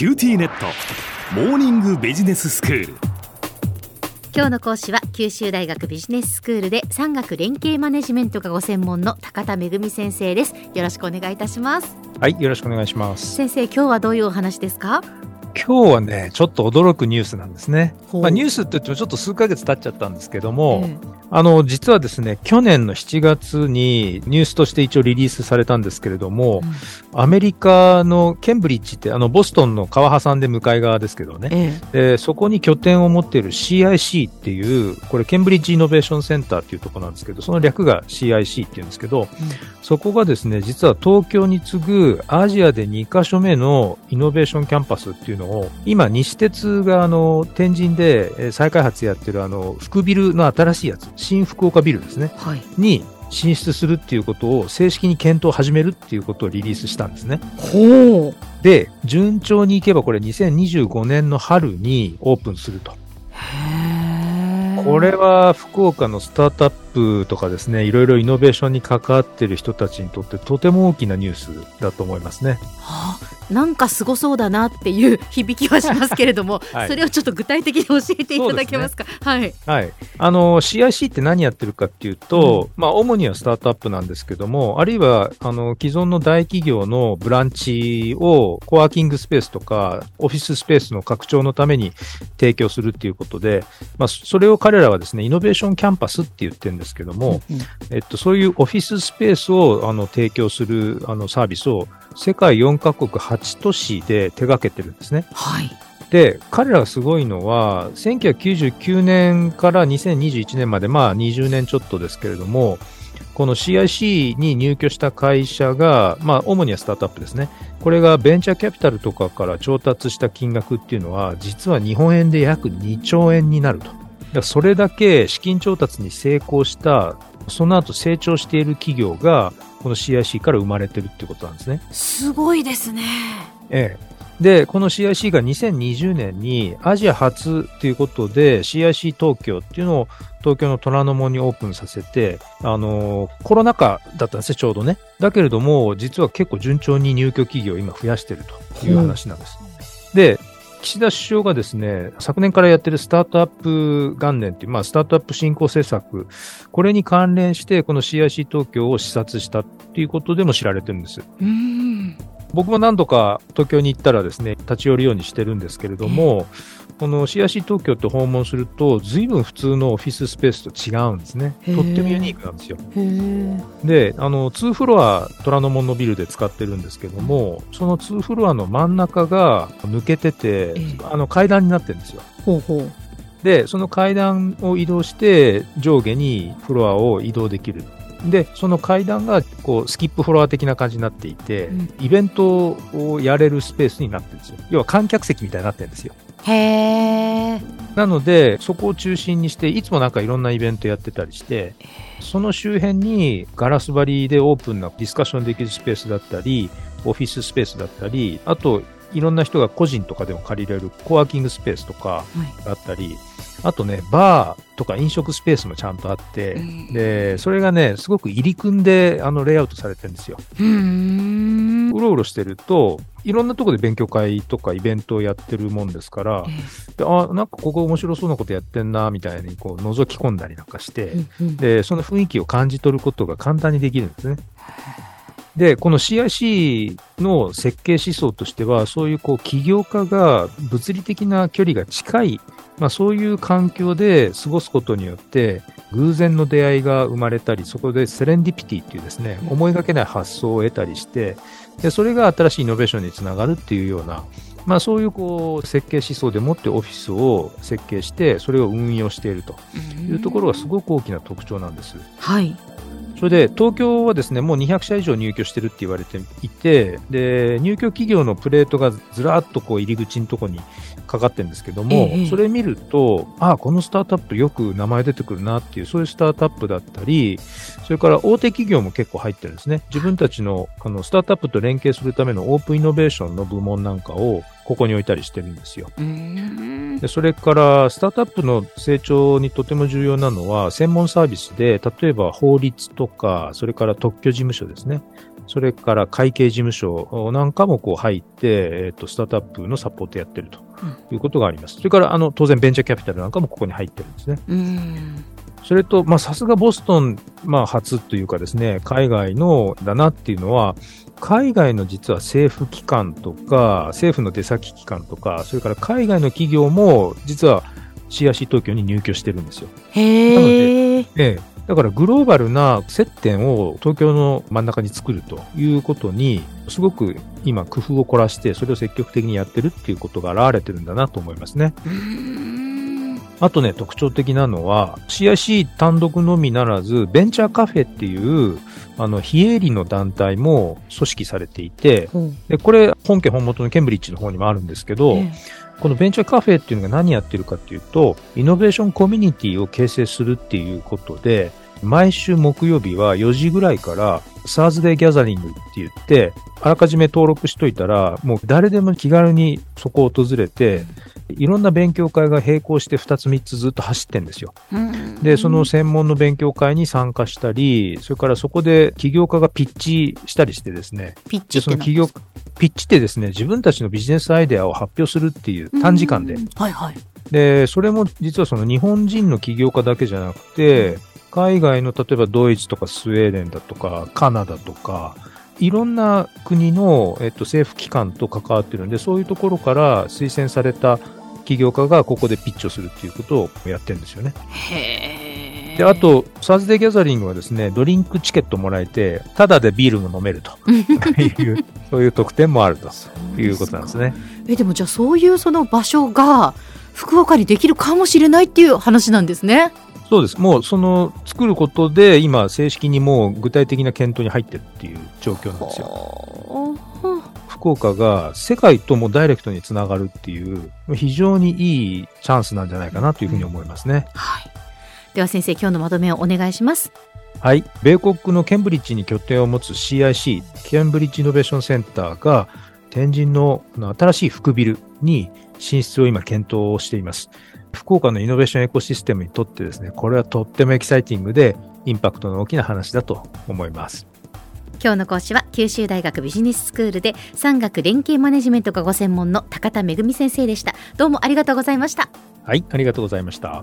QTnet。モーニングビジネススクール。今日の講師は九州大学ビジネススクールで産学連携マネジメントがご専門の高田仁先生です。よろしくお願いいたします。はいよろしくお願いします。先生今日はどういうお話ですか？今日はね、ちょっと驚くニュースなんですね。まあ、ニュースって言ってもちょっと数ヶ月経っちゃったんですけども、ええ、あの、実はですね、去年の7月にニュースとして一応リリースされたんですけれども、うん、アメリカのケンブリッジって、あの、ボストンの川挟んで向かい側ですけどね、ええ、そこに拠点を持っている CIC っていう、これケンブリッジイノベーションセンターっていうところなんですけど、その略が CIC っていうんですけど、うん、そこがですね、実は東京に次ぐアジアで2カ所目のイノベーションキャンパスっていうのを、今、西鉄があの天神で再開発やってるあの福ビルの新しいやつ、新福岡ビルですね、はい、に進出するっていうことを正式に検討を始めるっていうことをリリースしたんですね。ほう。で、順調にいけばこれ2025年の春にオープンすると。これは福岡のスタートアップとかですね、いろいろイノベーションに関わっている人たちにとってとても大きなニュースだと思いますね。はあなんかすごそうだなっていう響きはしますけれども、はい、それをちょっと具体的に教えていただけますか？すね、はい。はい。あの、CIC って何やってるかっていうと、うん、まあ、主にはスタートアップなんですけども、あるいは、あの、既存の大企業のブランチをコワーキングスペースとか、オフィススペースの拡張のために提供するっていうことで、まあ、それを彼らはですね、イノベーションキャンパスって言ってるんですけども、うん、えっと、そういうオフィススペースを、あの、提供する、あの、サービスを世界4カ国8都市で手掛けてるんですね。はい。で、彼らがすごいのは、1999年から2021年まで、まあ20年ちょっとですけれども、この CIC に入居した会社が、まあ主にはスタートアップですね。これがベンチャーキャピタルとかから調達した金額っていうのは、実は日本円で約2兆円になると。だそれだけ資金調達に成功した、その後成長している企業が、この CIC から生まれてるってことなんですね。すごいですね。ええ。で、この CIC が2020年にアジア初ということで CIC 東京っていうのを東京の虎ノ門にオープンさせて、あのー、コロナ禍だったんですね、ちょうどね。だけれども、実は結構順調に入居企業を今増やしてるという話なんです。で、岸田首相がですね、昨年からやってるスタートアップ元年っていう、まあ、スタートアップ振興政策、これに関連して、この CIC 東京を視察したっていうことでも知られてるんです。僕も何度か東京に行ったらですね、立ち寄るようにしてるんですけれども、この CIC 東京って訪問すると、ずいぶん普通のオフィススペースと違うんですね。とってもユニークなんですよ。で、あの、2フロア、虎ノ門のビルで使ってるんですけども、その2フロアの真ん中が抜けてて、あの階段になってるんですよ。ほうほうで、その階段を移動して、上下にフロアを移動できる。で、その階段がこうスキップフロア的な感じになっていて、うん、イベントをやれるスペースになってるんですよ。要は観客席みたいになってるんですよ。へー。なので、そこを中心にして、いつもなんかいろんなイベントやってたりして、その周辺にガラス張りでオープンなディスカッションできるスペースだったり、オフィススペースだったり、あと、いろんな人が個人とかでも借りれるコワーキングスペースとかがあったり、はい、あとね、バーとか飲食スペースもちゃんとあって、うん、で、それがね、すごく入り組んで、あの、レイアウトされてるんですよ。ううろうろしてると、いろんなところで勉強会とかイベントをやってるもんですから、であなんかここ面白そうなことやってんなみたいにこう覗き込んだりなんかして、うんうん、でその雰囲気を感じ取ることが簡単にできるんですね。で、この CIC の設計思想としては、そういうこう起業家が物理的な距離が近い、まあ、そういう環境で過ごすことによって、偶然の出会いが生まれたり、そこでセレンディピティっていうですね、思いがけない発想を得たりして、でそれが新しいイノベーションにつながるっていうような、まあ、そういうこう設計思想でもってオフィスを設計して、それを運用しているというところがすごく大きな特徴なんです。はい。それで、東京はですね、もう200社以上入居してるって言われていて、で、入居企業のプレートがずらっとこう入り口のところにかかってるんですけども、ええ、それ見ると、ああ、このスタートアップよく名前出てくるなっていう、そういうスタートアップだったり、それから大手企業も結構入ってるんですね。自分たちのあのスタートアップと連携するためのオープンイノベーションの部門なんかをここに置いたりしてるんですよ。でそれから、スタートアップの成長にとても重要なのは、専門サービスで、例えば法律とか、それから特許事務所ですね。それから会計事務所なんかもこう入って、えっ、と、スタートアップのサポートやってるということがあります。それから、あの、当然ベンチャーキャピタルなんかもここに入ってるんですね。うん。それと、まあ、さすがボストン、まあ、初というかですね、海外のだなっていうのは、海外の実は政府機関とか、政府の出先機関とか、それから海外の企業も、実は CRC 東京に入居してるんですよ。へえ。ええ。だからグローバルな接点を東京の真ん中に作るということに、すごく今工夫を凝らして、それを積極的にやってるっていうことが現れてるんだなと思いますね。うん。あとね、特徴的なのは、CIC 単独のみならず、ベンチャーカフェっていう、あの、非営利の団体も組織されていて、ほうで、これ、本家本元のケンブリッジの方にもあるんですけど、えこのベンチャーカフェっていうのが何やってるかっていうと、イノベーションコミュニティを形成するっていうことで、毎週木曜日は4時ぐらいから、サーズデーギャザリングって言って、あらかじめ登録しといたら、もう誰でも気軽にそこを訪れて、いろんな勉強会が並行して2つ3つずっと走ってんですよ。うんで、その専門の勉強会に参加したり、それからそこで起業家がピッチしたりしてですね、ピッチってでその起業、ピッチってですね、自分たちのビジネスアイデアを発表するっていう短時間でうん。はいはい。で、それも実はその日本人の起業家だけじゃなくて、海外の例えばドイツとかスウェーデンだとかカナダとか、いろんな国の、えっと、政府機関と関わってるんで、そういうところから推薦された起業家がここでピッチをするっていうことをやってるんですよね。へえ。で、あ、と、サーズデーギャザリングはですね、ドリンクチケットもらえて、ただでビールも飲めるという、そういう特典もあるということなんですね。え、でもじゃあそういうその場所が福岡にできるかもしれないっていう話なんですね。そうです。もう、その、作ることで、今、正式にもう具体的な検討に入ってるっていう状況なんですよ。ほう福岡が世界ともダイレクトにつながるっていう、非常にいいチャンスなんじゃないかなというふうに思いますね。はい。では先生、今日のまとめをお願いします。はい。米国のケンブリッジに拠点を持つ CIC、ケンブリッジイノベーションセンターが、天神の新しい副ビルに進出を今検討しています。福岡のイノベーションエコシステムにとってですね、これはとってもエキサイティングで、インパクトの大きな話だと思います。今日の講師は九州大学ビジネススクールで産学連携マネジメントがご専門の高田恵先生でした。どうもありがとうございました。はい、ありがとうございました。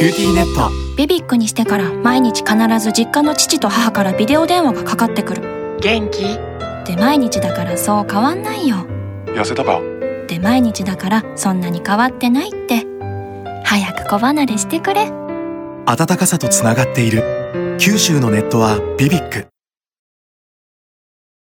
QTnet BBIQ にしてから毎日必ず実家の父と母からビデオ電話がかかってくる元気？で毎日だからそう変わんないよ。痩せたか？で毎日だからそんなに変わってないって。早く子離れしてくれ。温かさとつながっている。九州のネットは BBIQ